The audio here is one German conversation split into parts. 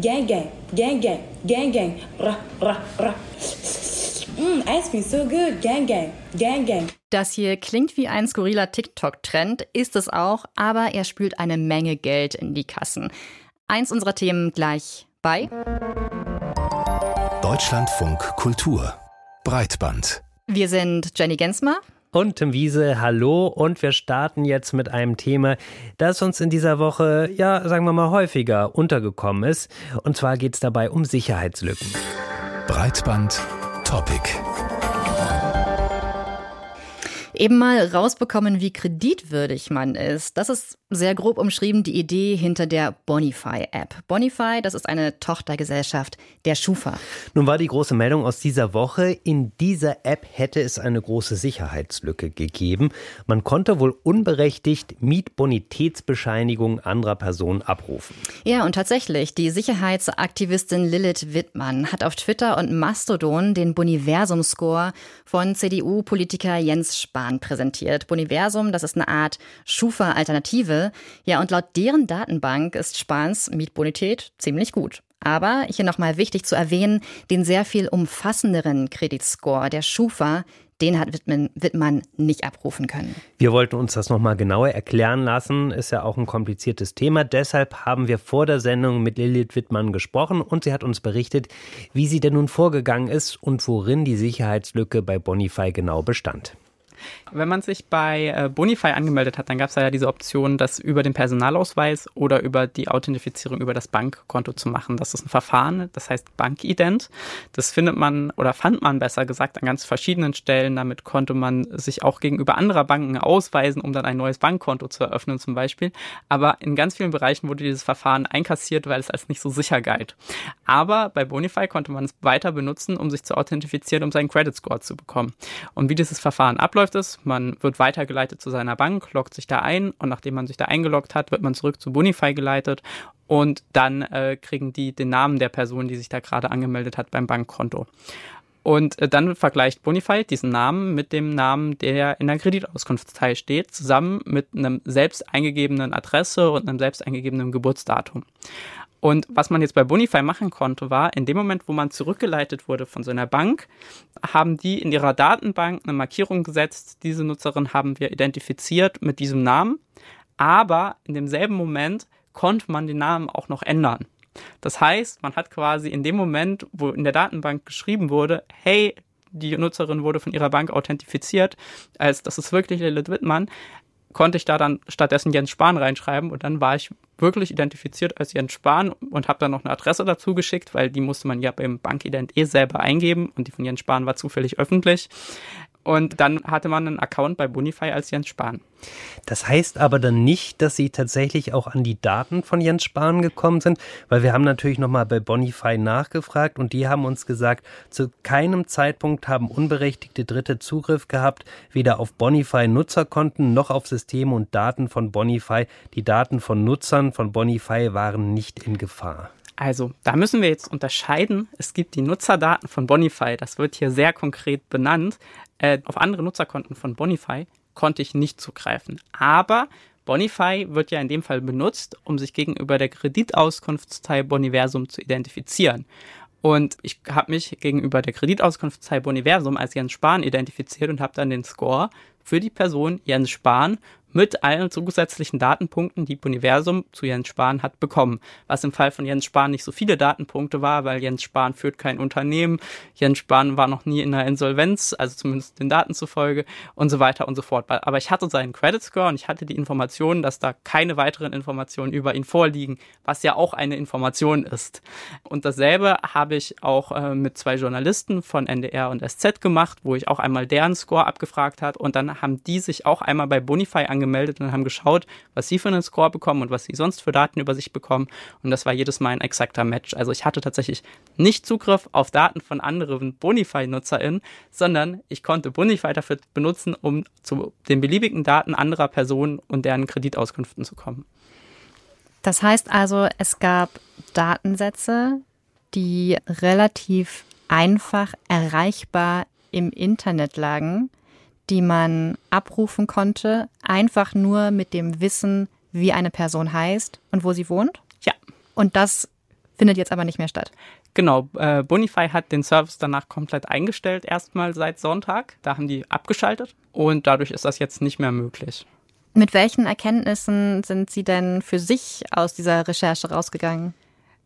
Gang, gang, gang, gang, gang, gang, ra, ra, ra. Mm, ice cream so good. Gang, gang, gang, gang. Das hier klingt wie ein skurriler TikTok-Trend, ist es auch, aber er spült eine Menge Geld in die Kassen. Eins unserer Themen gleich bei Deutschlandfunk Kultur Breitband. Wir sind Jenny Gensmer und Tim Wiese, hallo. Und wir starten jetzt mit einem Thema, das uns in dieser Woche, ja, sagen wir mal, häufiger untergekommen ist. Und zwar geht es dabei um Sicherheitslücken. Breitband Topic. Eben mal rausbekommen, wie kreditwürdig man ist. Das ist sehr grob umschrieben die Idee hinter der Bonify-App. Bonify, das ist eine Tochtergesellschaft der Schufa. Nun war die große Meldung aus dieser Woche, in dieser App hätte es eine große Sicherheitslücke gegeben. Man konnte wohl unberechtigt Mietbonitätsbescheinigungen anderer Personen abrufen. Ja, und tatsächlich, die Sicherheitsaktivistin Lilith Wittmann hat auf Twitter und Mastodon den Boniversum-Score von CDU-Politiker Jens Spahn präsentiert. Boniversum, das ist eine Art Schufa-Alternative ja, und laut deren Datenbank ist Spahns Mietbonität ziemlich gut. Aber hier nochmal wichtig zu erwähnen, den sehr viel umfassenderen Kreditscore der Schufa, den hat Wittmann, Wittmann nicht abrufen können. Wir wollten uns das nochmal genauer erklären lassen. Ist ja auch ein kompliziertes Thema. Deshalb haben wir vor der Sendung mit Lilith Wittmann gesprochen und sie hat uns berichtet, wie sie denn nun vorgegangen ist und worin die Sicherheitslücke bei Bonify genau bestand. Wenn man sich bei äh, Bonify angemeldet hat, dann gab es ja diese Option, das über den Personalausweis oder über die Authentifizierung über das Bankkonto zu machen. Das ist ein Verfahren, das heißt Bankident. Das findet man oder fand man besser gesagt an ganz verschiedenen Stellen. Damit konnte man sich auch gegenüber anderer Banken ausweisen, um dann ein neues Bankkonto zu eröffnen zum Beispiel. Aber in ganz vielen Bereichen wurde dieses Verfahren einkassiert, weil es als nicht so sicher galt. Aber bei Bonify konnte man es weiter benutzen, um sich zu authentifizieren, um seinen Credit Score zu bekommen. Und wie dieses Verfahren abläuft ist, man wird weitergeleitet zu seiner Bank, loggt sich da ein und nachdem man sich da eingeloggt hat, wird man zurück zu Bonify geleitet und dann äh, kriegen die den Namen der Person, die sich da gerade angemeldet hat beim Bankkonto. Und äh, dann vergleicht Bonify diesen Namen mit dem Namen, der in der Kreditauskunftsteil steht, zusammen mit einem selbst eingegebenen Adresse und einem selbst eingegebenen Geburtsdatum. Und was man jetzt bei Bonify machen konnte, war, in dem Moment, wo man zurückgeleitet wurde von seiner Bank, haben die in ihrer Datenbank eine Markierung gesetzt, diese Nutzerin haben wir identifiziert mit diesem Namen, aber in demselben Moment konnte man den Namen auch noch ändern. Das heißt, man hat quasi in dem Moment, wo in der Datenbank geschrieben wurde, hey, die Nutzerin wurde von ihrer Bank authentifiziert, als das ist wirklich Lilith Wittmann, konnte ich da dann stattdessen Jens Spahn reinschreiben und dann war ich wirklich identifiziert als Jens Spahn und habe dann noch eine Adresse dazu geschickt, weil die musste man ja beim Bankident eh selber eingeben und die von Jens Spahn war zufällig öffentlich. Und dann hatte man einen Account bei Bonify als Jens Spahn. Das heißt aber dann nicht, dass Sie tatsächlich auch an die Daten von Jens Spahn gekommen sind, weil wir haben natürlich nochmal bei Bonify nachgefragt und die haben uns gesagt, zu keinem Zeitpunkt haben unberechtigte Dritte Zugriff gehabt, weder auf Bonify Nutzerkonten noch auf Systeme und Daten von Bonify. Die Daten von Nutzern von Bonify waren nicht in Gefahr. Also, da müssen wir jetzt unterscheiden. Es gibt die Nutzerdaten von Bonify, das wird hier sehr konkret benannt. Äh, auf andere Nutzerkonten von Bonify konnte ich nicht zugreifen. Aber Bonify wird ja in dem Fall benutzt, um sich gegenüber der Kreditauskunftsteil Boniversum zu identifizieren. Und ich habe mich gegenüber der Kreditauskunftsteil Boniversum als Jens Spahn identifiziert und habe dann den Score für die Person Jens Spahn mit allen zusätzlichen Datenpunkten, die Universum zu Jens Spahn hat, bekommen. Was im Fall von Jens Spahn nicht so viele Datenpunkte war, weil Jens Spahn führt kein Unternehmen, Jens Spahn war noch nie in einer Insolvenz, also zumindest den Daten zufolge und so weiter und so fort. Aber ich hatte seinen Credit Score und ich hatte die Information, dass da keine weiteren Informationen über ihn vorliegen, was ja auch eine Information ist. Und dasselbe habe ich auch äh, mit zwei Journalisten von NDR und SZ gemacht, wo ich auch einmal deren Score abgefragt habe und dann haben die sich auch einmal bei Bonify angemeldet angemeldet und haben geschaut, was sie für einen Score bekommen und was sie sonst für Daten über sich bekommen. Und das war jedes Mal ein exakter Match. Also ich hatte tatsächlich nicht Zugriff auf Daten von anderen Bonify-NutzerInnen, sondern ich konnte Bonify dafür benutzen, um zu den beliebigen Daten anderer Personen und deren Kreditauskünften zu kommen. Das heißt also, es gab Datensätze, die relativ einfach erreichbar im Internet lagen die man abrufen konnte, einfach nur mit dem Wissen, wie eine Person heißt und wo sie wohnt? Ja. Und das findet jetzt aber nicht mehr statt. Genau, äh, Bonify hat den Service danach komplett eingestellt, erstmal seit Sonntag. Da haben die abgeschaltet und dadurch ist das jetzt nicht mehr möglich. Mit welchen Erkenntnissen sind Sie denn für sich aus dieser Recherche rausgegangen?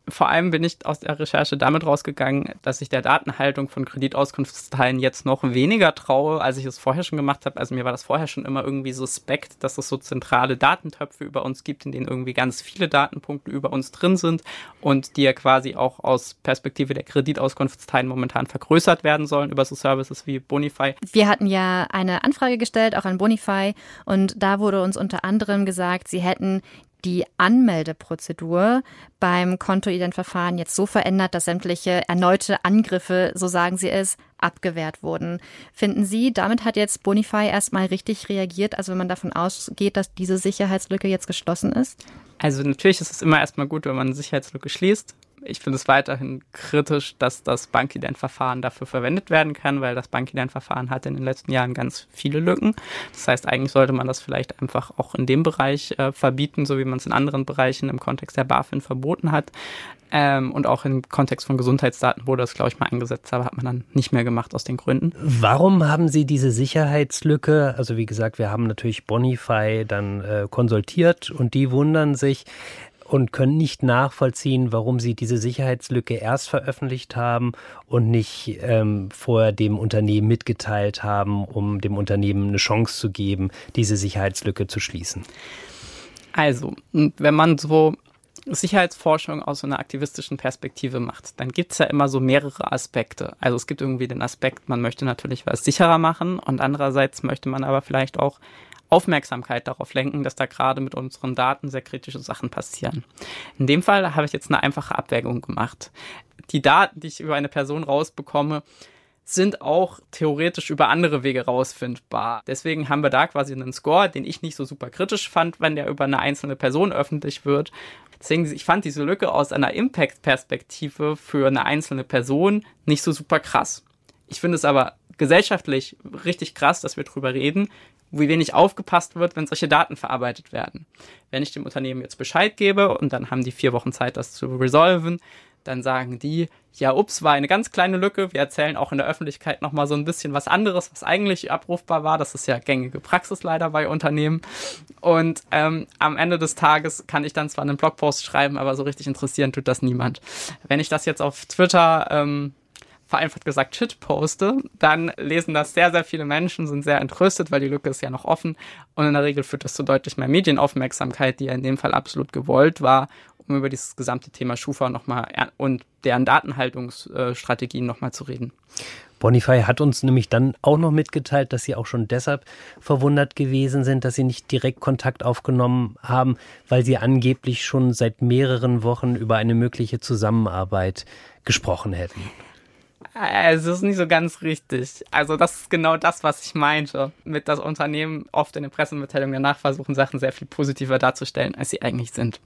Vor allem bin ich aus der Recherche damit rausgegangen, dass ich der Datenhaltung von Kreditauskunftsteilen jetzt noch weniger traue, als ich es vorher schon gemacht habe. Also mir war das vorher schon immer irgendwie suspekt, dass es so zentrale Datentöpfe über uns gibt, in denen irgendwie ganz viele Datenpunkte über uns drin sind und die ja quasi auch aus Perspektive der Kreditauskunftsteilen momentan vergrößert werden sollen über so Services wie Bonify. Wir hatten ja eine Anfrage gestellt, auch an Bonify, und da wurde uns unter anderem gesagt, sie hätten die Anmeldeprozedur beim Kontoidentverfahren jetzt so verändert, dass sämtliche erneute Angriffe, so sagen Sie es, abgewehrt wurden. Finden Sie, damit hat jetzt Bonify erstmal richtig reagiert, also wenn man davon ausgeht, dass diese Sicherheitslücke jetzt geschlossen ist? Also natürlich ist es immer erstmal gut, wenn man eine Sicherheitslücke schließt. Ich finde es weiterhin kritisch, dass das Bankident-Verfahren dafür verwendet werden kann, weil das Bankident-Verfahren hat in den letzten Jahren ganz viele Lücken. Das heißt, eigentlich sollte man das vielleicht einfach auch in dem Bereich äh, verbieten, so wie man es in anderen Bereichen im Kontext der BaFin verboten hat. Ähm, und auch im Kontext von Gesundheitsdaten wurde das, glaube ich, mal eingesetzt, aber hat man dann nicht mehr gemacht aus den Gründen. Warum haben Sie diese Sicherheitslücke? Also wie gesagt, wir haben natürlich Bonify dann äh, konsultiert und die wundern sich, und können nicht nachvollziehen, warum sie diese Sicherheitslücke erst veröffentlicht haben und nicht ähm, vorher dem Unternehmen mitgeteilt haben, um dem Unternehmen eine Chance zu geben, diese Sicherheitslücke zu schließen. Also, wenn man so Sicherheitsforschung aus einer aktivistischen Perspektive macht, dann gibt es ja immer so mehrere Aspekte. Also es gibt irgendwie den Aspekt, man möchte natürlich was sicherer machen und andererseits möchte man aber vielleicht auch Aufmerksamkeit darauf lenken, dass da gerade mit unseren Daten sehr kritische Sachen passieren. In dem Fall habe ich jetzt eine einfache Abwägung gemacht. Die Daten, die ich über eine Person rausbekomme, sind auch theoretisch über andere Wege rausfindbar. Deswegen haben wir da quasi einen Score, den ich nicht so super kritisch fand, wenn der über eine einzelne Person öffentlich wird. Deswegen, ich fand diese Lücke aus einer Impact-Perspektive für eine einzelne Person nicht so super krass. Ich finde es aber gesellschaftlich richtig krass, dass wir drüber reden, wie wenig aufgepasst wird, wenn solche Daten verarbeitet werden. Wenn ich dem Unternehmen jetzt Bescheid gebe und dann haben die vier Wochen Zeit, das zu resolven, dann sagen die, ja, ups, war eine ganz kleine Lücke. Wir erzählen auch in der Öffentlichkeit nochmal so ein bisschen was anderes, was eigentlich abrufbar war. Das ist ja gängige Praxis leider bei Unternehmen. Und ähm, am Ende des Tages kann ich dann zwar einen Blogpost schreiben, aber so richtig interessieren tut das niemand. Wenn ich das jetzt auf Twitter ähm, vereinfacht gesagt Shit poste, dann lesen das sehr, sehr viele Menschen, sind sehr entrüstet, weil die Lücke ist ja noch offen. Und in der Regel führt das zu deutlich mehr Medienaufmerksamkeit, die ja in dem Fall absolut gewollt war, um über dieses gesamte Thema Schufa nochmal und deren Datenhaltungsstrategien nochmal zu reden. Bonify hat uns nämlich dann auch noch mitgeteilt, dass sie auch schon deshalb verwundert gewesen sind, dass sie nicht direkt Kontakt aufgenommen haben, weil sie angeblich schon seit mehreren Wochen über eine mögliche Zusammenarbeit gesprochen hätten. Es ist nicht so ganz richtig. Also das ist genau das, was ich meinte. Mit das Unternehmen oft in den Pressemitteilungen danach versuchen, Sachen sehr viel positiver darzustellen, als sie eigentlich sind.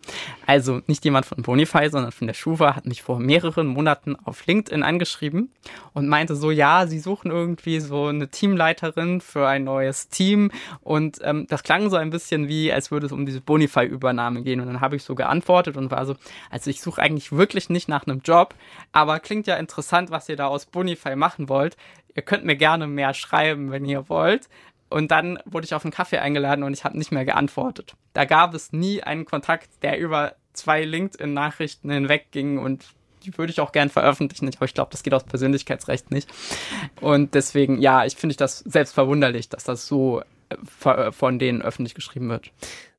Also nicht jemand von Bonify, sondern von der Schufa hat mich vor mehreren Monaten auf LinkedIn angeschrieben und meinte so, ja, sie suchen irgendwie so eine Teamleiterin für ein neues Team. Und ähm, das klang so ein bisschen wie, als würde es um diese Bonify-Übernahme gehen. Und dann habe ich so geantwortet und war so, also ich suche eigentlich wirklich nicht nach einem Job, aber klingt ja interessant, was ihr da aus Bonify machen wollt, ihr könnt mir gerne mehr schreiben, wenn ihr wollt. Und dann wurde ich auf einen Kaffee eingeladen und ich habe nicht mehr geantwortet. Da gab es nie einen Kontakt, der über zwei LinkedIn-Nachrichten hinweg ging und die würde ich auch gern veröffentlichen, aber ich glaube, das geht aus Persönlichkeitsrecht nicht. Und deswegen, ja, ich finde das selbst verwunderlich, dass das so von denen öffentlich geschrieben wird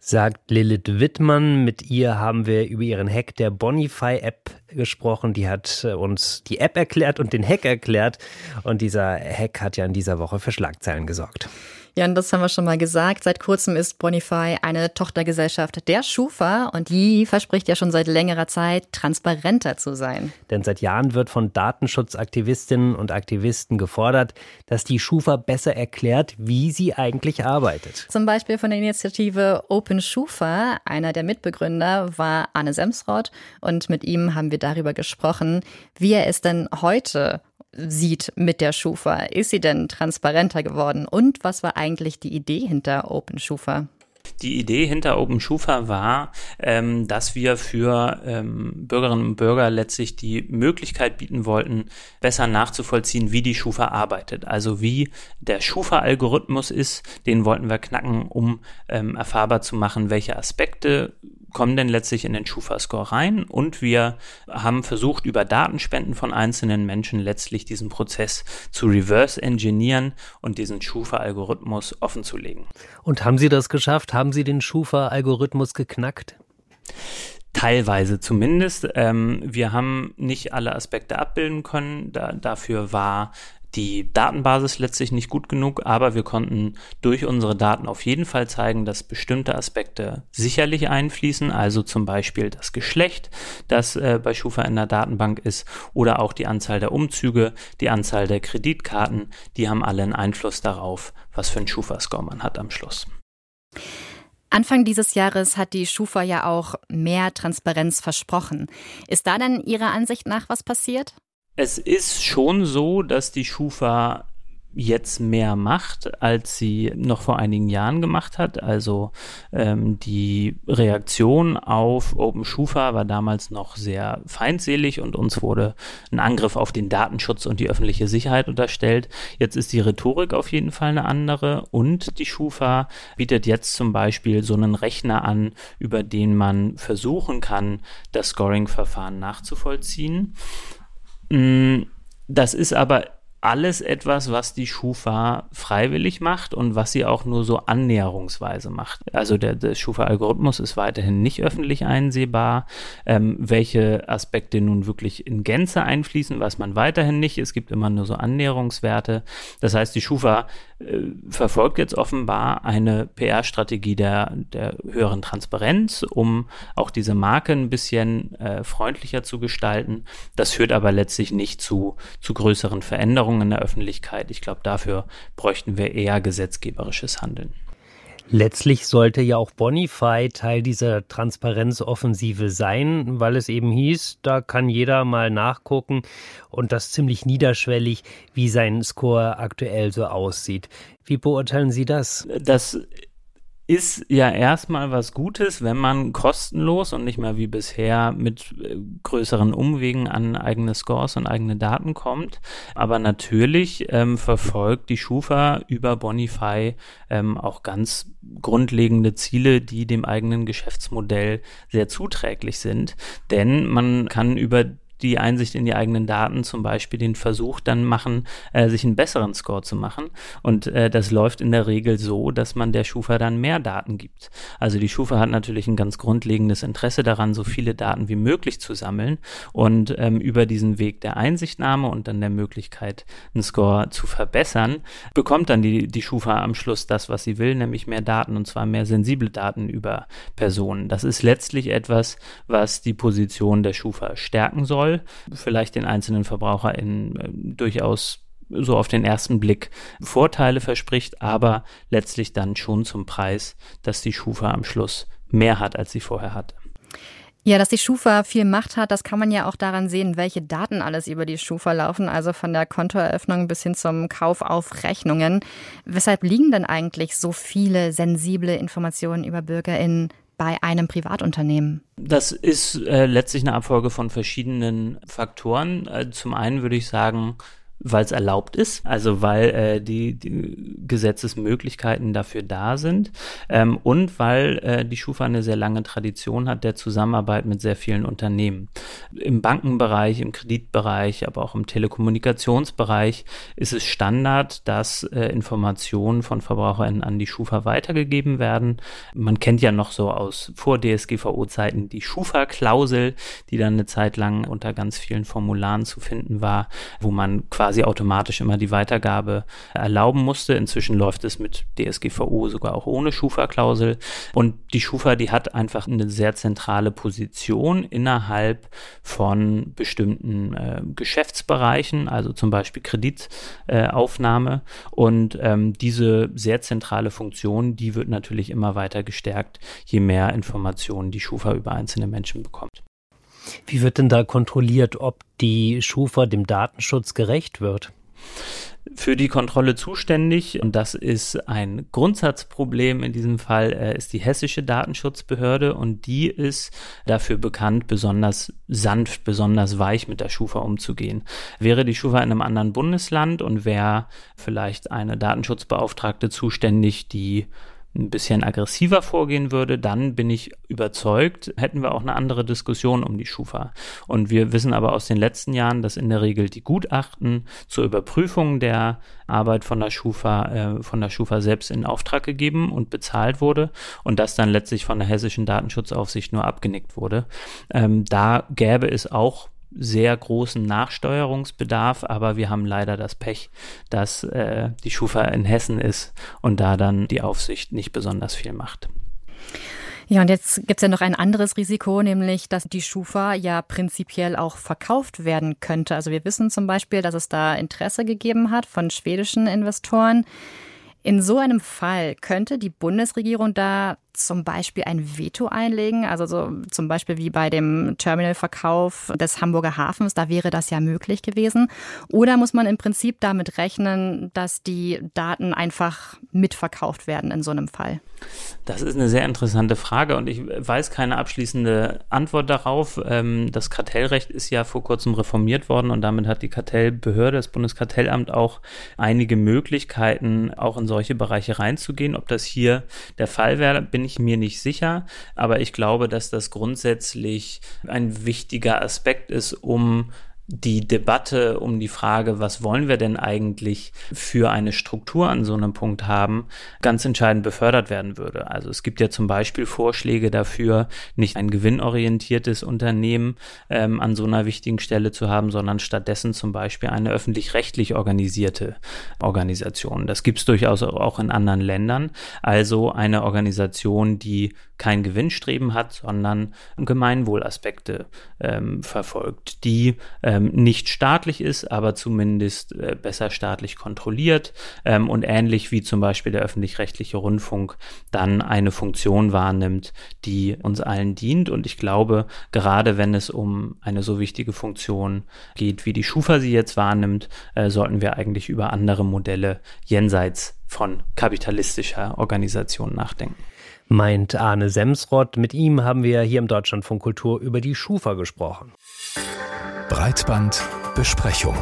sagt Lilith Wittmann. Mit ihr haben wir über ihren Hack der Bonify-App gesprochen. Die hat äh, uns die App erklärt und den Hack erklärt. Und dieser Hack hat ja in dieser Woche für Schlagzeilen gesorgt. Ja, und das haben wir schon mal gesagt. Seit kurzem ist Bonify eine Tochtergesellschaft der Schufa und die verspricht ja schon seit längerer Zeit, transparenter zu sein. Denn seit Jahren wird von Datenschutzaktivistinnen und Aktivisten gefordert, dass die Schufa besser erklärt, wie sie eigentlich arbeitet. Zum Beispiel von der Initiative Open Schufa. Einer der Mitbegründer war Arne Semsrott und mit ihm haben wir darüber gesprochen, wie er es denn heute sieht mit der Schufa. Ist sie denn transparenter geworden? Und was war eigentlich die Idee hinter Open Schufa? Die Idee hinter OpenSchufa war, ähm, dass wir für ähm, Bürgerinnen und Bürger letztlich die Möglichkeit bieten wollten, besser nachzuvollziehen, wie die Schufa arbeitet. Also wie der Schufa-Algorithmus ist, den wollten wir knacken, um ähm, erfahrbar zu machen, welche Aspekte kommen denn letztlich in den Schufa-Score rein und wir haben versucht, über Datenspenden von einzelnen Menschen letztlich diesen Prozess zu reverse engineeren und diesen Schufa-Algorithmus offenzulegen. Und haben Sie das geschafft? Haben Sie den Schufa-Algorithmus geknackt? Teilweise zumindest. Ähm, wir haben nicht alle Aspekte abbilden können. Da, dafür war die Datenbasis letztlich nicht gut genug, aber wir konnten durch unsere Daten auf jeden Fall zeigen, dass bestimmte Aspekte sicherlich einfließen, also zum Beispiel das Geschlecht, das äh, bei Schufa in der Datenbank ist, oder auch die Anzahl der Umzüge, die Anzahl der Kreditkarten, die haben alle einen Einfluss darauf, was für ein Schufa-Score man hat am Schluss. Anfang dieses Jahres hat die Schufa ja auch mehr Transparenz versprochen. Ist da denn Ihrer Ansicht nach was passiert? Es ist schon so, dass die Schufa jetzt mehr macht, als sie noch vor einigen Jahren gemacht hat. Also ähm, die Reaktion auf OpenSchufa war damals noch sehr feindselig und uns wurde ein Angriff auf den Datenschutz und die öffentliche Sicherheit unterstellt. Jetzt ist die Rhetorik auf jeden Fall eine andere und die Schufa bietet jetzt zum Beispiel so einen Rechner an, über den man versuchen kann, das Scoring-Verfahren nachzuvollziehen. Mm, das ist aber alles etwas, was die Schufa freiwillig macht und was sie auch nur so annäherungsweise macht. Also der, der Schufa-Algorithmus ist weiterhin nicht öffentlich einsehbar. Ähm, welche Aspekte nun wirklich in Gänze einfließen, weiß man weiterhin nicht. Es gibt immer nur so Annäherungswerte. Das heißt, die Schufa verfolgt jetzt offenbar eine PR-Strategie der, der höheren Transparenz, um auch diese Marke ein bisschen äh, freundlicher zu gestalten. Das führt aber letztlich nicht zu, zu größeren Veränderungen in der Öffentlichkeit. Ich glaube, dafür bräuchten wir eher gesetzgeberisches Handeln. Letztlich sollte ja auch Bonify Teil dieser Transparenzoffensive sein, weil es eben hieß, da kann jeder mal nachgucken und das ziemlich niederschwellig, wie sein Score aktuell so aussieht. Wie beurteilen Sie das? Das ist ja erstmal was Gutes, wenn man kostenlos und nicht mehr wie bisher mit äh, größeren Umwegen an eigene Scores und eigene Daten kommt. Aber natürlich ähm, verfolgt die Schufa über Bonify ähm, auch ganz grundlegende Ziele, die dem eigenen Geschäftsmodell sehr zuträglich sind. Denn man kann über die Einsicht in die eigenen Daten zum Beispiel den Versuch dann machen, äh, sich einen besseren Score zu machen. Und äh, das läuft in der Regel so, dass man der Schufa dann mehr Daten gibt. Also die Schufa hat natürlich ein ganz grundlegendes Interesse daran, so viele Daten wie möglich zu sammeln und ähm, über diesen Weg der Einsichtnahme und dann der Möglichkeit, einen Score zu verbessern, bekommt dann die, die Schufa am Schluss das, was sie will, nämlich mehr Daten und zwar mehr sensible Daten über Personen. Das ist letztlich etwas, was die Position der Schufa stärken soll soll, vielleicht den einzelnen VerbraucherInnen äh, durchaus so auf den ersten Blick Vorteile verspricht, aber letztlich dann schon zum Preis, dass die Schufa am Schluss mehr hat, als sie vorher hatte. Ja, dass die Schufa viel Macht hat, das kann man ja auch daran sehen, welche Daten alles über die Schufa laufen, also von der Kontoeröffnung bis hin zum Kauf auf Rechnungen. Weshalb liegen denn eigentlich so viele sensible Informationen über BürgerInnen bei einem Privatunternehmen? Das ist äh, letztlich eine Abfolge von verschiedenen Faktoren. Äh, zum einen würde ich sagen, weil es erlaubt ist, also weil äh, die, die Gesetzesmöglichkeiten dafür da sind ähm, und weil äh, die Schufa eine sehr lange Tradition hat der Zusammenarbeit mit sehr vielen Unternehmen. Im Bankenbereich, im Kreditbereich, aber auch im Telekommunikationsbereich ist es Standard, dass äh, Informationen von VerbraucherInnen an die Schufa weitergegeben werden. Man kennt ja noch so aus vor DSGVO-Zeiten die Schufa-Klausel, die dann eine Zeit lang unter ganz vielen Formularen zu finden war, wo man quasi quasi automatisch immer die Weitergabe erlauben musste. Inzwischen läuft es mit DSGVO sogar auch ohne Schufa-Klausel. Und die Schufa, die hat einfach eine sehr zentrale Position innerhalb von bestimmten äh, Geschäftsbereichen, also zum Beispiel Kreditaufnahme. Äh, und ähm, diese sehr zentrale Funktion, die wird natürlich immer weiter gestärkt, je mehr Informationen die Schufa über einzelne Menschen bekommt. Wie wird denn da kontrolliert, ob die Schufa dem Datenschutz gerecht wird? für die Kontrolle zuständig, und das ist ein Grundsatzproblem in diesem Fall, äh, ist die hessische Datenschutzbehörde und die ist dafür bekannt, besonders sanft, besonders weich mit der Schufa umzugehen. Wäre die Schufa in einem anderen Bundesland und wäre vielleicht eine Datenschutzbeauftragte zuständig, die ein bisschen aggressiver vorgehen würde, dann bin ich überzeugt, hätten wir auch eine andere Diskussion um die Schufa. Und wir wissen aber aus den letzten Jahren, dass in der Regel die Gutachten zur Überprüfung der Arbeit von der Schufa, äh, von der Schufa selbst in Auftrag gegeben und bezahlt wurde und das dann letztlich von der hessischen Datenschutzaufsicht nur abgenickt wurde. Ähm, da gäbe es auch sehr großen Nachsteuerungsbedarf, aber wir haben leider das Pech, dass äh, die Schufa in Hessen ist und da dann die Aufsicht nicht besonders viel macht. Ja, und jetzt gibt es ja noch ein anderes Risiko, nämlich, dass die Schufa ja prinzipiell auch verkauft werden könnte. Also wir wissen zum Beispiel, dass es da Interesse gegeben hat von schwedischen Investoren. In so einem Fall könnte die Bundesregierung da zum Beispiel ein Veto einlegen? Also so zum Beispiel wie bei dem Terminalverkauf des Hamburger Hafens, da wäre das ja möglich gewesen. Oder muss man im Prinzip damit rechnen, dass die Daten einfach mitverkauft werden in so einem Fall? Das ist eine sehr interessante Frage und ich weiß keine abschließende Antwort darauf. Ähm, das Kartellrecht ist ja vor kurzem reformiert worden und damit hat die Kartellbehörde, das Bundeskartellamt auch einige Möglichkeiten, auch in solche Bereiche reinzugehen. Ob das hier der Fall wäre, bin ich mir nicht sicher, aber ich glaube, dass das grundsätzlich ein wichtiger Aspekt ist, um die Debatte um die Frage, was wollen wir denn eigentlich für eine Struktur an so einem Punkt haben, ganz entscheidend befördert werden würde. Also es gibt ja zum Beispiel Vorschläge dafür, nicht ein gewinnorientiertes Unternehmen ähm, an so einer wichtigen Stelle zu haben, sondern stattdessen zum Beispiel eine öffentlich-rechtlich organisierte Organisation. Das gibt es durchaus auch in anderen Ländern. Also eine Organisation, die kein Gewinnstreben hat, sondern Gemeinwohlaspekte ähm, verfolgt, die ähm, nicht staatlich ist, aber zumindest äh, besser staatlich kontrolliert ähm, und ähnlich wie zum Beispiel der öffentlich-rechtliche Rundfunk dann eine Funktion wahrnimmt, die uns allen dient. Und ich glaube, gerade wenn es um eine so wichtige Funktion geht, wie die Schufa sie jetzt wahrnimmt, äh, sollten wir eigentlich über andere Modelle jenseits von kapitalistischer Organisation nachdenken meint Arne Semsrott. Mit ihm haben wir hier im Deutschlandfunk Kultur über die Schufa gesprochen. Breitbandbesprechung.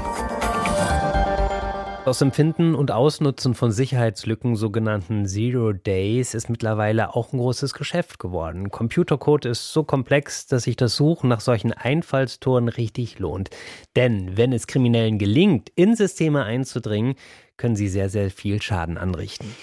Das Empfinden und Ausnutzen von Sicherheitslücken, sogenannten Zero Days, ist mittlerweile auch ein großes Geschäft geworden. Computercode ist so komplex, dass sich das Suchen nach solchen Einfallstoren richtig lohnt. Denn wenn es Kriminellen gelingt, in Systeme einzudringen, können sie sehr, sehr viel Schaden anrichten.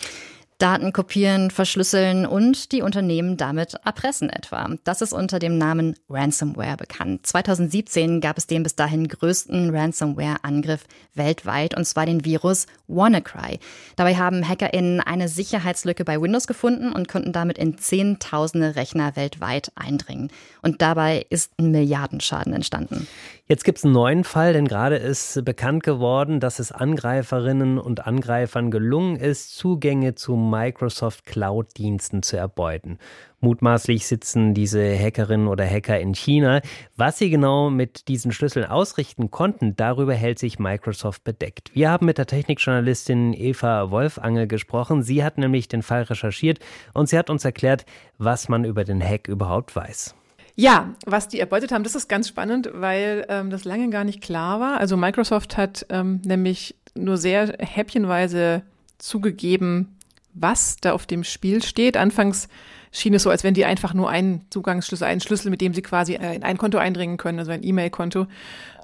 Daten kopieren, verschlüsseln und die Unternehmen damit erpressen etwa. Das ist unter dem Namen Ransomware bekannt. 2017 gab es den bis dahin größten Ransomware-Angriff weltweit, und zwar den Virus WannaCry. Dabei haben HackerInnen eine Sicherheitslücke bei Windows gefunden und konnten damit in Zehntausende Rechner weltweit eindringen. Und dabei ist ein Milliardenschaden entstanden. Jetzt gibt es einen neuen Fall, denn gerade ist bekannt geworden, dass es Angreiferinnen und Angreifern gelungen ist, Zugänge zu Microsoft Cloud-Diensten zu erbeuten. Mutmaßlich sitzen diese Hackerinnen oder Hacker in China. Was sie genau mit diesen Schlüsseln ausrichten konnten, darüber hält sich Microsoft bedeckt. Wir haben mit der Technikjournalistin Eva Wolfangel gesprochen. Sie hat nämlich den Fall recherchiert und sie hat uns erklärt, was man über den Hack überhaupt weiß. Ja, was die erbeutet haben, das ist ganz spannend, weil ähm, das lange gar nicht klar war. Also Microsoft hat ähm, nämlich nur sehr häppchenweise zugegeben, was da auf dem Spiel steht. Anfangs schien es so, als wenn die einfach nur einen Zugangsschlüssel, einen Schlüssel, mit dem sie quasi äh, in ein Konto eindringen können, also ein E-Mail-Konto.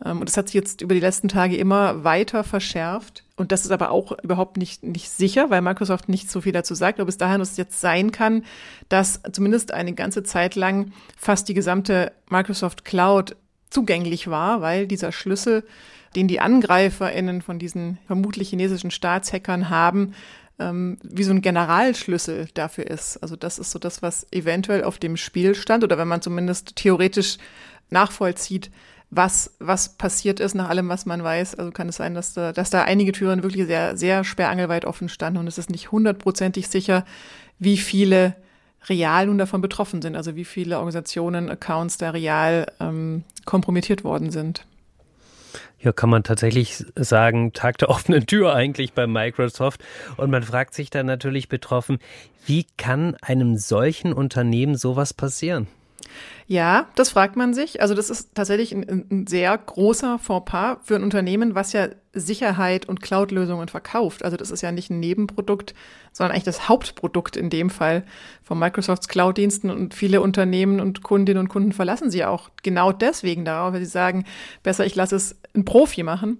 Ähm, und das hat sich jetzt über die letzten Tage immer weiter verschärft. Und das ist aber auch überhaupt nicht, nicht sicher, weil Microsoft nicht so viel dazu sagt, ob es daher es jetzt sein kann, dass zumindest eine ganze Zeit lang fast die gesamte Microsoft Cloud zugänglich war, weil dieser Schlüssel, den die AngreiferInnen von diesen vermutlich chinesischen Staatshackern haben, ähm, wie so ein Generalschlüssel dafür ist. Also das ist so das, was eventuell auf dem Spiel stand oder wenn man zumindest theoretisch nachvollzieht, was, was passiert ist nach allem, was man weiß. Also kann es sein, dass da, dass da einige Türen wirklich sehr, sehr sperrangelweit offen standen und es ist nicht hundertprozentig sicher, wie viele real nun davon betroffen sind, also wie viele Organisationen, Accounts da real ähm, kompromittiert worden sind. Ja, kann man tatsächlich sagen, Tag der offenen Tür eigentlich bei Microsoft. Und man fragt sich dann natürlich betroffen, wie kann einem solchen Unternehmen sowas passieren? Ja, das fragt man sich. Also das ist tatsächlich ein, ein sehr großer Fauxpas für ein Unternehmen, was ja Sicherheit und Cloud-Lösungen verkauft. Also das ist ja nicht ein Nebenprodukt, sondern eigentlich das Hauptprodukt in dem Fall von Microsofts Cloud-Diensten. Und viele Unternehmen und Kundinnen und Kunden verlassen sie auch genau deswegen darauf, weil sie sagen, besser ich lasse es ein Profi machen.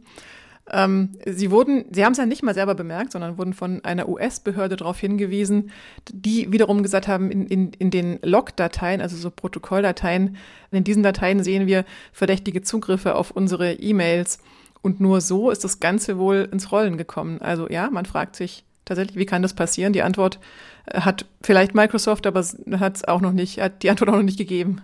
Ähm, sie wurden, sie haben es ja nicht mal selber bemerkt, sondern wurden von einer US-Behörde darauf hingewiesen, die wiederum gesagt haben, in, in, in den Log-Dateien, also so Protokolldateien, in diesen Dateien sehen wir verdächtige Zugriffe auf unsere E-Mails. Und nur so ist das Ganze wohl ins Rollen gekommen. Also ja, man fragt sich tatsächlich, wie kann das passieren? Die Antwort äh, hat vielleicht Microsoft, aber hat auch noch nicht, hat die Antwort auch noch nicht gegeben.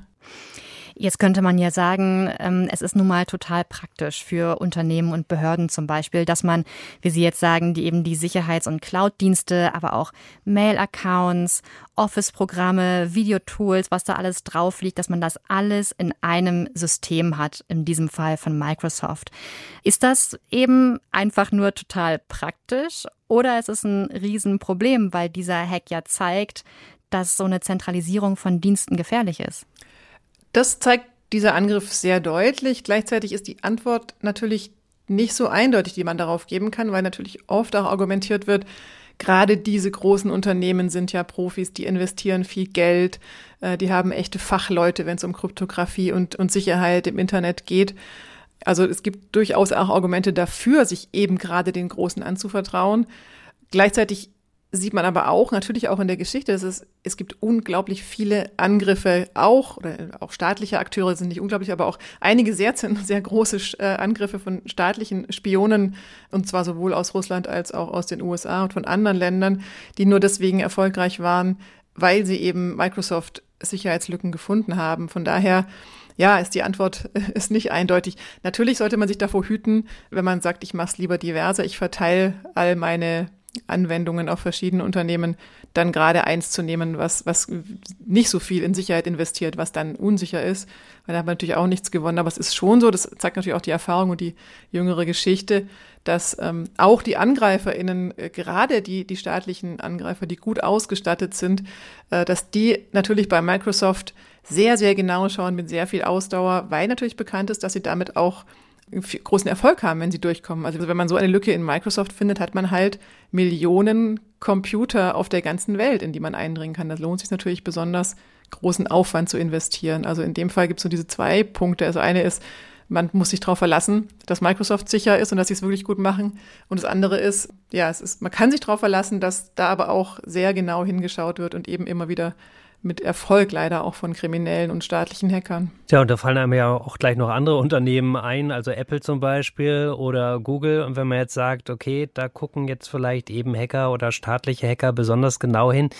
Jetzt könnte man ja sagen, ähm, es ist nun mal total praktisch für Unternehmen und Behörden zum Beispiel, dass man, wie Sie jetzt sagen, die eben die Sicherheits- und Cloud-Dienste, aber auch Mail-Accounts, Office-Programme, Videotools, was da alles drauf liegt, dass man das alles in einem System hat, in diesem Fall von Microsoft. Ist das eben einfach nur total praktisch oder ist es ein Riesenproblem, weil dieser Hack ja zeigt, dass so eine Zentralisierung von Diensten gefährlich ist? Das zeigt dieser Angriff sehr deutlich. Gleichzeitig ist die Antwort natürlich nicht so eindeutig, die man darauf geben kann, weil natürlich oft auch argumentiert wird, gerade diese großen Unternehmen sind ja Profis, die investieren viel Geld, äh, die haben echte Fachleute, wenn es um Kryptographie und, und Sicherheit im Internet geht. Also es gibt durchaus auch Argumente dafür, sich eben gerade den Großen anzuvertrauen. Gleichzeitig sieht man aber auch, natürlich auch in der Geschichte, dass es, es gibt unglaublich viele Angriffe auch, oder auch staatliche Akteure sind nicht unglaublich, aber auch einige sehr, sehr große äh, Angriffe von staatlichen Spionen, und zwar sowohl aus Russland als auch aus den USA und von anderen Ländern, die nur deswegen erfolgreich waren, weil sie eben Microsoft Sicherheitslücken gefunden haben. Von daher, ja, ist die Antwort ist nicht eindeutig. Natürlich sollte man sich davor hüten, wenn man sagt, ich mache es lieber diverser, ich verteile all meine Anwendungen auf verschiedene Unternehmen, dann gerade eins zu nehmen, was, was nicht so viel in Sicherheit investiert, was dann unsicher ist, weil da hat man natürlich auch nichts gewonnen. Aber es ist schon so, das zeigt natürlich auch die Erfahrung und die jüngere Geschichte, dass ähm, auch die AngreiferInnen, äh, gerade die, die staatlichen Angreifer, die gut ausgestattet sind, äh, dass die natürlich bei Microsoft sehr, sehr genau schauen mit sehr viel Ausdauer, weil natürlich bekannt ist, dass sie damit auch großen Erfolg haben, wenn sie durchkommen. Also wenn man so eine Lücke in Microsoft findet, hat man halt Millionen Computer auf der ganzen Welt, in die man eindringen kann. Das lohnt sich natürlich besonders, großen Aufwand zu investieren. Also in dem Fall gibt es so diese zwei Punkte. Also eine ist, man muss sich darauf verlassen, dass Microsoft sicher ist und dass sie es wirklich gut machen. Und das andere ist, ja, es ist, man kann sich darauf verlassen, dass da aber auch sehr genau hingeschaut wird und eben immer wieder mit Erfolg leider auch von kriminellen und staatlichen Hackern. Ja, und da fallen einem ja auch gleich noch andere Unternehmen ein, also Apple zum Beispiel oder Google. Und wenn man jetzt sagt, okay, da gucken jetzt vielleicht eben Hacker oder staatliche Hacker besonders genau hin,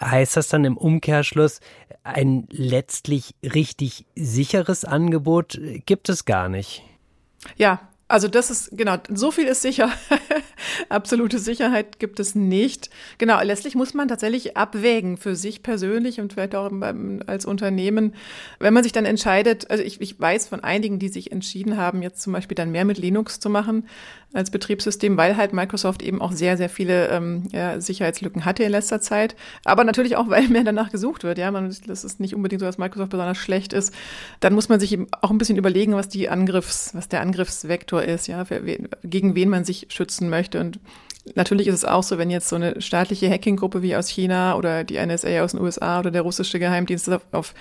heißt das dann im Umkehrschluss, ein letztlich richtig sicheres Angebot gibt es gar nicht? Ja, also das ist, genau, so viel ist sicher. Absolute Sicherheit gibt es nicht. Genau, letztlich muss man tatsächlich abwägen für sich persönlich und vielleicht auch als Unternehmen. Wenn man sich dann entscheidet, also ich, ich weiß von einigen, die sich entschieden haben, jetzt zum Beispiel dann mehr mit Linux zu machen als Betriebssystem, weil halt Microsoft eben auch sehr, sehr viele ähm, ja, Sicherheitslücken hatte in letzter Zeit. Aber natürlich auch, weil mehr danach gesucht wird. Ja, man, das ist nicht unbedingt so, dass Microsoft besonders schlecht ist. Dann muss man sich eben auch ein bisschen überlegen, was die Angriffs, was der Angriffsvektor ist, ja, wen, gegen wen man sich schützen möchte. Und Natürlich ist es auch so, wenn jetzt so eine staatliche Hacking-Gruppe wie aus China oder die NSA aus den USA oder der russische Geheimdienst auf, auf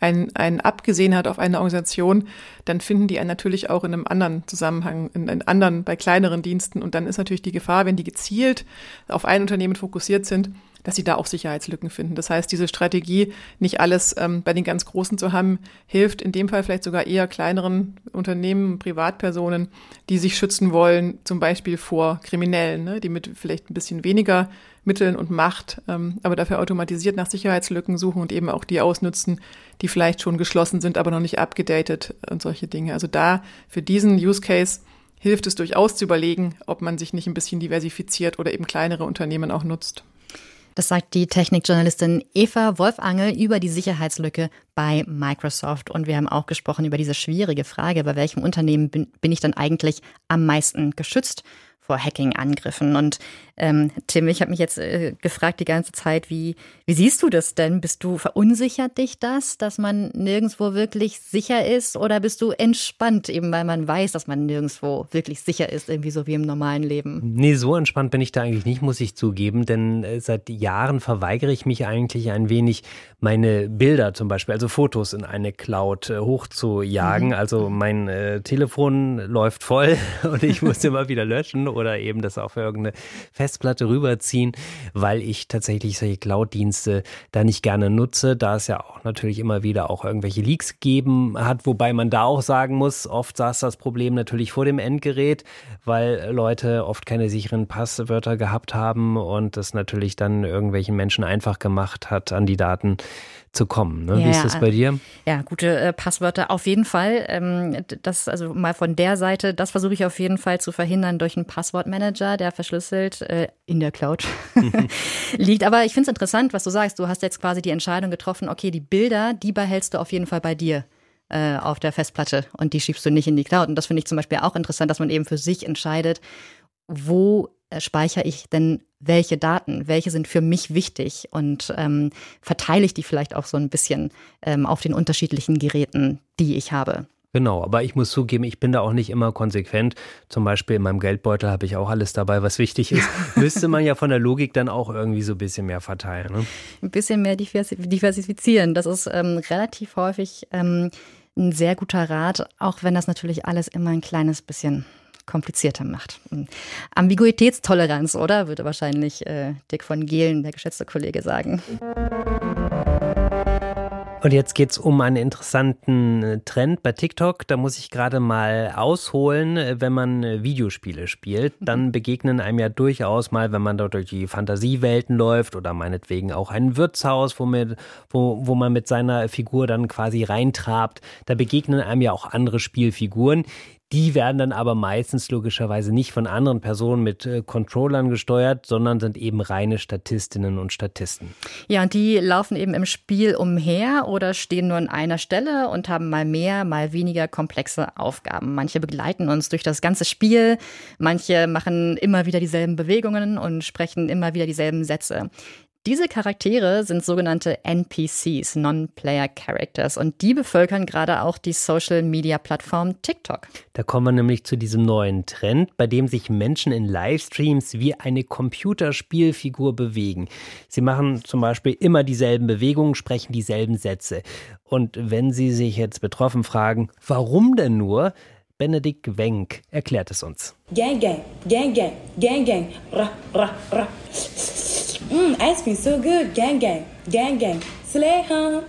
einen, einen abgesehen hat auf eine Organisation, dann finden die einen natürlich auch in einem anderen Zusammenhang, in einem anderen, bei kleineren Diensten. Und dann ist natürlich die Gefahr, wenn die gezielt auf ein Unternehmen fokussiert sind, dass sie da auch Sicherheitslücken finden. Das heißt, diese Strategie, nicht alles ähm, bei den ganz Großen zu haben, hilft in dem Fall vielleicht sogar eher kleineren Unternehmen, Privatpersonen, die sich schützen wollen, zum Beispiel vor Kriminellen, ne, die mit vielleicht ein bisschen weniger Mitteln und Macht, ähm, aber dafür automatisiert nach Sicherheitslücken suchen und eben auch die ausnutzen, die vielleicht schon geschlossen sind, aber noch nicht abgedatet und solche Dinge. Also da für diesen Use Case hilft es durchaus zu überlegen, ob man sich nicht ein bisschen diversifiziert oder eben kleinere Unternehmen auch nutzt. Das sagt die Technikjournalistin Eva Wolfangel über die Sicherheitslücke bei Microsoft. Und wir haben auch gesprochen über diese schwierige Frage, bei welchem Unternehmen bin, bin ich dann eigentlich am meisten geschützt? vor Hacking-Angriffen. Und ähm, Tim, ich habe mich jetzt äh, gefragt die ganze Zeit, wie, wie siehst du das denn? Bist du verunsichert dich das, dass man nirgendwo wirklich sicher ist? Oder bist du entspannt, eben weil man weiß, dass man nirgendwo wirklich sicher ist, irgendwie so wie im normalen Leben? Nee, so entspannt bin ich da eigentlich nicht, muss ich zugeben, denn äh, seit Jahren verweigere ich mich eigentlich ein wenig, meine Bilder zum Beispiel, also Fotos in eine Cloud äh, hochzujagen. Mhm. Also mein äh, Telefon läuft voll und ich muss immer wieder löschen oder eben das auf irgendeine Festplatte rüberziehen, weil ich tatsächlich solche Cloud-Dienste da nicht gerne nutze, da es ja auch natürlich immer wieder auch irgendwelche Leaks gegeben hat, wobei man da auch sagen muss, oft saß das Problem natürlich vor dem Endgerät, weil Leute oft keine sicheren Passwörter gehabt haben und das natürlich dann irgendwelchen Menschen einfach gemacht hat, an die Daten zu kommen. Ne? Ja, Wie ist das bei dir? Ja, gute äh, Passwörter auf jeden Fall. Ähm, das also mal von der Seite, das versuche ich auf jeden Fall zu verhindern durch einen Passwortmanager, der verschlüsselt äh, in der Cloud liegt. Aber ich finde es interessant, was du sagst. Du hast jetzt quasi die Entscheidung getroffen, okay, die Bilder, die behältst du auf jeden Fall bei dir äh, auf der Festplatte und die schiebst du nicht in die Cloud. Und das finde ich zum Beispiel auch interessant, dass man eben für sich entscheidet, wo speichere ich denn welche Daten, welche sind für mich wichtig und ähm, verteile ich die vielleicht auch so ein bisschen ähm, auf den unterschiedlichen Geräten, die ich habe. Genau, aber ich muss zugeben, ich bin da auch nicht immer konsequent. Zum Beispiel in meinem Geldbeutel habe ich auch alles dabei, was wichtig ist. Müsste man ja von der Logik dann auch irgendwie so ein bisschen mehr verteilen. Ne? Ein bisschen mehr diversifizieren. Das ist ähm, relativ häufig ähm, ein sehr guter Rat, auch wenn das natürlich alles immer ein kleines bisschen komplizierter macht. Hm. Ambiguitätstoleranz, oder? Würde wahrscheinlich äh, Dick von Gehlen, der geschätzte Kollege, sagen. Und jetzt geht es um einen interessanten äh, Trend bei TikTok. Da muss ich gerade mal ausholen, äh, wenn man äh, Videospiele spielt. Dann begegnen einem ja durchaus mal, wenn man dort durch die Fantasiewelten läuft oder meinetwegen auch ein Wirtshaus, wo, mit, wo, wo man mit seiner Figur dann quasi reintrabt. Da begegnen einem ja auch andere Spielfiguren. Die werden dann aber meistens logischerweise nicht von anderen Personen mit äh, Controllern gesteuert, sondern sind eben reine Statistinnen und Statisten. Ja, und die laufen eben im Spiel umher oder stehen nur an einer Stelle und haben mal mehr, mal weniger komplexe Aufgaben. Manche begleiten uns durch das ganze Spiel, manche machen immer wieder dieselben Bewegungen und sprechen immer wieder dieselben Sätze. Diese Charaktere sind sogenannte NPCs, Non-Player Characters, und die bevölkern gerade auch die Social-Media-Plattform TikTok. Da kommen wir nämlich zu diesem neuen Trend, bei dem sich Menschen in Livestreams wie eine Computerspielfigur bewegen. Sie machen zum Beispiel immer dieselben Bewegungen, sprechen dieselben Sätze. Und wenn Sie sich jetzt betroffen fragen, warum denn nur, Benedikt Wenk erklärt es uns. Gang, gang, gang, gang, gang, gang, ra, ra, ra. Mm, ice cream so good, gang, gang, gang, gang. Slay, huh?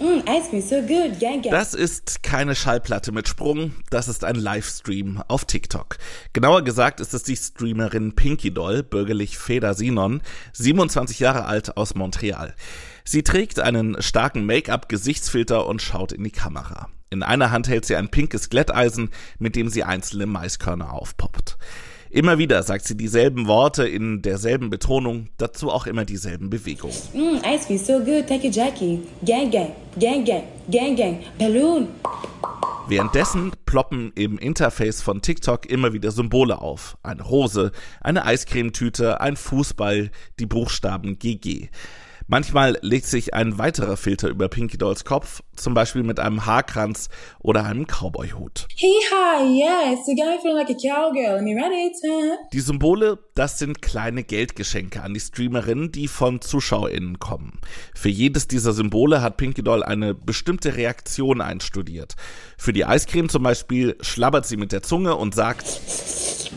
Mm, ice cream so good, gang, gang. Das ist keine Schallplatte mit Sprung, das ist ein Livestream auf TikTok. Genauer gesagt ist es die Streamerin Pinky Doll, bürgerlich Feda Sinon, 27 Jahre alt aus Montreal. Sie trägt einen starken Make-up-Gesichtsfilter und schaut in die Kamera. In einer Hand hält sie ein pinkes Glätteisen, mit dem sie einzelne Maiskörner aufpoppt. Immer wieder sagt sie dieselben Worte in derselben Betonung, dazu auch immer dieselben Bewegungen. Mm, ice cream so good, take a Jackie. Gang, gang, gang, gang, gang, gang, Balloon. Währenddessen ploppen im Interface von TikTok immer wieder Symbole auf. Eine Rose, eine Eiscremetüte, ein Fußball, die Buchstaben GG. Manchmal legt sich ein weiterer Filter über Pinky Dolls Kopf, zum Beispiel mit einem Haarkranz oder einem Cowboy-Hut. Die Symbole, das sind kleine Geldgeschenke an die Streamerinnen, die von ZuschauerInnen kommen. Für jedes dieser Symbole hat Pinky Doll eine bestimmte Reaktion einstudiert. Für die Eiscreme zum Beispiel schlabbert sie mit der Zunge und sagt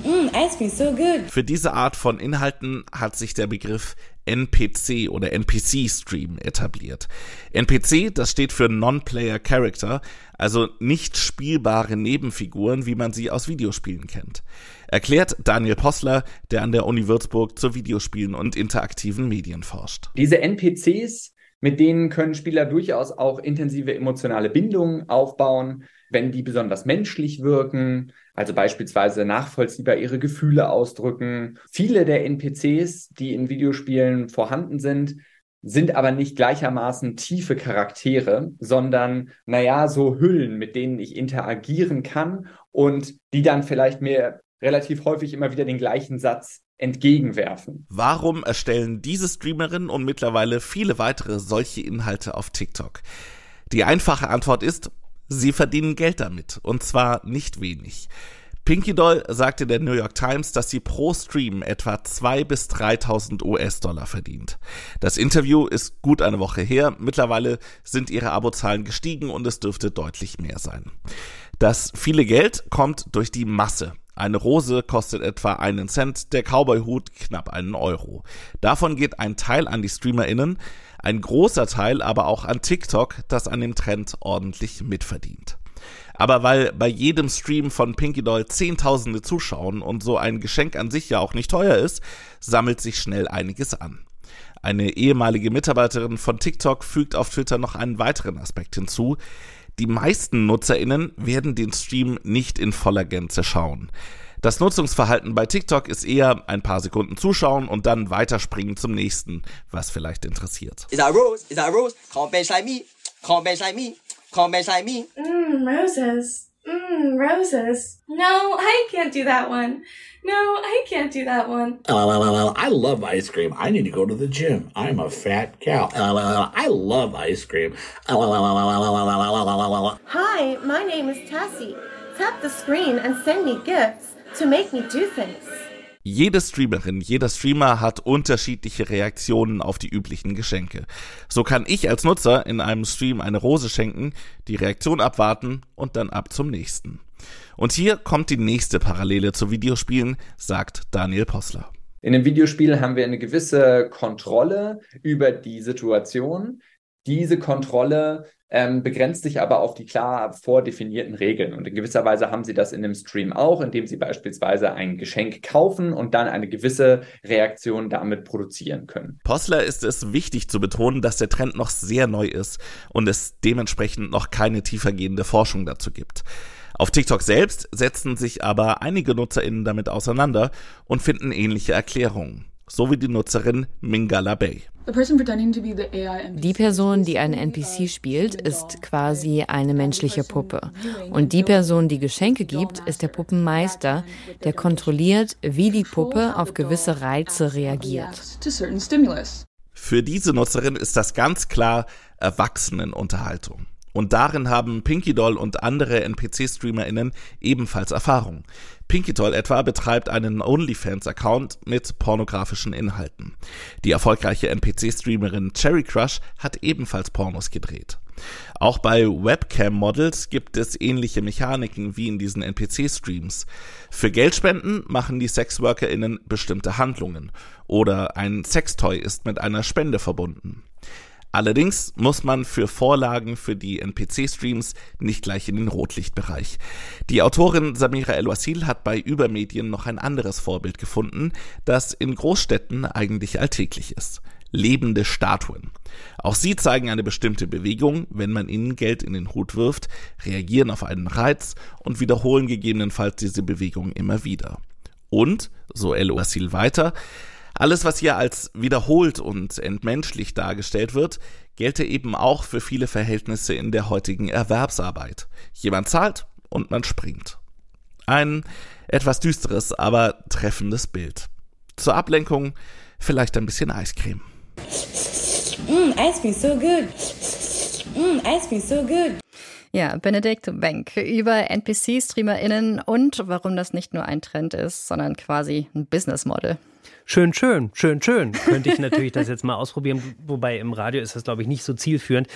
Mm, ice cream so good. Für diese Art von Inhalten hat sich der Begriff NPC oder NPC-Stream etabliert. NPC, das steht für Non-Player Character, also nicht spielbare Nebenfiguren, wie man sie aus Videospielen kennt. Erklärt Daniel Possler, der an der Uni Würzburg zu Videospielen und interaktiven Medien forscht. Diese NPCs, mit denen können Spieler durchaus auch intensive emotionale Bindungen aufbauen. Wenn die besonders menschlich wirken, also beispielsweise nachvollziehbar ihre Gefühle ausdrücken. Viele der NPCs, die in Videospielen vorhanden sind, sind aber nicht gleichermaßen tiefe Charaktere, sondern, naja, so Hüllen, mit denen ich interagieren kann und die dann vielleicht mir relativ häufig immer wieder den gleichen Satz entgegenwerfen. Warum erstellen diese Streamerinnen und mittlerweile viele weitere solche Inhalte auf TikTok? Die einfache Antwort ist, sie verdienen Geld damit und zwar nicht wenig. Pinky Doll sagte der New York Times, dass sie pro Stream etwa 2.000 bis 3.000 US-Dollar verdient. Das Interview ist gut eine Woche her. Mittlerweile sind ihre Abozahlen gestiegen und es dürfte deutlich mehr sein. Das viele Geld kommt durch die Masse. Eine Rose kostet etwa einen Cent, der Cowboy-Hut knapp einen Euro. Davon geht ein Teil an die StreamerInnen, ein großer Teil aber auch an TikTok, das an dem Trend ordentlich mitverdient. Aber weil bei jedem Stream von Pinky Doll Zehntausende zuschauen und so ein Geschenk an sich ja auch nicht teuer ist, sammelt sich schnell einiges an. Eine ehemalige Mitarbeiterin von TikTok fügt auf Twitter noch einen weiteren Aspekt hinzu. Die meisten NutzerInnen werden den Stream nicht in voller Gänze schauen. Das Nutzungsverhalten bei TikTok ist eher ein paar Sekunden zuschauen und dann weiterspringen zum nächsten, was vielleicht interessiert. Is that Rose? Is that Rose? Can't bench like me. Can't bench like me. Can't bench like me. Mmm, roses. Mmm, roses. No, I can't do that one. No, I can't do that one. LLLL, I love ice cream. I need to go to the gym. I'm a fat cow. LLLL, I love ice cream. Hi, my name is Tassie. Tap the screen and send me gifts to make me do things. Jede Streamerin, jeder Streamer hat unterschiedliche Reaktionen auf die üblichen Geschenke. So kann ich als Nutzer in einem Stream eine Rose schenken, die Reaktion abwarten und dann ab zum nächsten. Und hier kommt die nächste Parallele zu Videospielen, sagt Daniel Possler. In einem Videospiel haben wir eine gewisse Kontrolle über die Situation. Diese Kontrolle ähm, begrenzt sich aber auf die klar vordefinierten Regeln. Und in gewisser Weise haben sie das in dem Stream auch, indem sie beispielsweise ein Geschenk kaufen und dann eine gewisse Reaktion damit produzieren können. Possler ist es wichtig zu betonen, dass der Trend noch sehr neu ist und es dementsprechend noch keine tiefergehende Forschung dazu gibt. Auf TikTok selbst setzen sich aber einige NutzerInnen damit auseinander und finden ähnliche Erklärungen so wie die Nutzerin Mingala Bay. Die Person, die einen NPC spielt, ist quasi eine menschliche Puppe. Und die Person, die Geschenke gibt, ist der Puppenmeister, der kontrolliert, wie die Puppe auf gewisse Reize reagiert. Für diese Nutzerin ist das ganz klar Erwachsenenunterhaltung. Und darin haben Pinky Doll und andere NPC-StreamerInnen ebenfalls Erfahrung. Pinky Doll etwa betreibt einen OnlyFans-Account mit pornografischen Inhalten. Die erfolgreiche NPC-Streamerin Cherry Crush hat ebenfalls Pornos gedreht. Auch bei Webcam-Models gibt es ähnliche Mechaniken wie in diesen NPC-Streams. Für Geldspenden machen die SexworkerInnen bestimmte Handlungen oder ein Sextoy ist mit einer Spende verbunden. Allerdings muss man für Vorlagen für die NPC-Streams nicht gleich in den Rotlichtbereich. Die Autorin Samira El-Wasil hat bei Übermedien noch ein anderes Vorbild gefunden, das in Großstädten eigentlich alltäglich ist. Lebende Statuen. Auch sie zeigen eine bestimmte Bewegung, wenn man ihnen Geld in den Hut wirft, reagieren auf einen Reiz und wiederholen gegebenenfalls diese Bewegung immer wieder. Und, so El-Wasil weiter, alles, was hier als wiederholt und entmenschlich dargestellt wird, gelte eben auch für viele Verhältnisse in der heutigen Erwerbsarbeit. Jemand zahlt und man springt. Ein etwas düsteres, aber treffendes Bild. Zur Ablenkung vielleicht ein bisschen Eiscreme. Mm, ice cream so good. Mm, ice cream so good. Ja, Benedikt Wenk über NPC-StreamerInnen und warum das nicht nur ein Trend ist, sondern quasi ein Business Model. Schön, schön, schön, schön. Könnte ich natürlich das jetzt mal ausprobieren, wobei im Radio ist das, glaube ich, nicht so zielführend.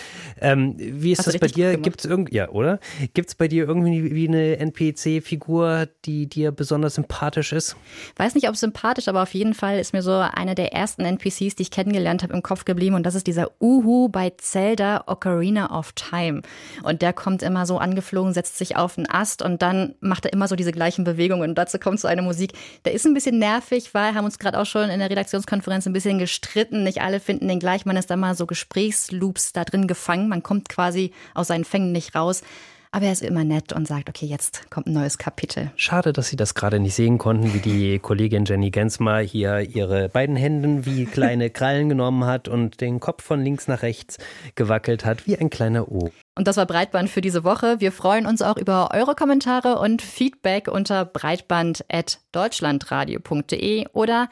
Ähm, wie ist Hast das bei dir? Gibt es irgendwie, ja, oder? Gibt es bei dir irgendwie wie eine NPC-Figur, die dir besonders sympathisch ist? Weiß nicht, ob sympathisch, aber auf jeden Fall ist mir so einer der ersten NPCs, die ich kennengelernt habe, im Kopf geblieben. Und das ist dieser Uhu bei Zelda Ocarina of Time. Und der kommt immer so angeflogen, setzt sich auf einen Ast und dann macht er immer so diese gleichen Bewegungen. Und dazu kommt so eine Musik. Der ist ein bisschen nervig, weil haben uns gerade auch schon in der Redaktionskonferenz ein bisschen gestritten. Nicht alle finden den gleich. Man ist da mal so Gesprächsloops da drin gefangen. Man kommt quasi aus seinen Fängen nicht raus. Aber er ist immer nett und sagt, okay, jetzt kommt ein neues Kapitel. Schade, dass Sie das gerade nicht sehen konnten, wie die Kollegin Jenny Gensmer hier ihre beiden Händen wie kleine Krallen genommen hat und den Kopf von links nach rechts gewackelt hat, wie ein kleiner O. Und das war Breitband für diese Woche. Wir freuen uns auch über eure Kommentare und Feedback unter breitband.deutschlandradio.de oder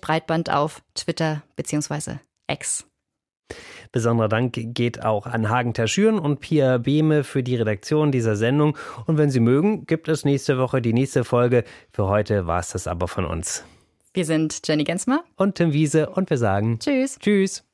breitband auf Twitter bzw. X. Besonderer Dank geht auch an Hagen Terschüren und Pia Behme für die Redaktion dieser Sendung. Und wenn Sie mögen, gibt es nächste Woche die nächste Folge. Für heute war es das aber von uns. Wir sind Jenny Gensmer und Tim Wiese und wir sagen Tschüss. Tschüss.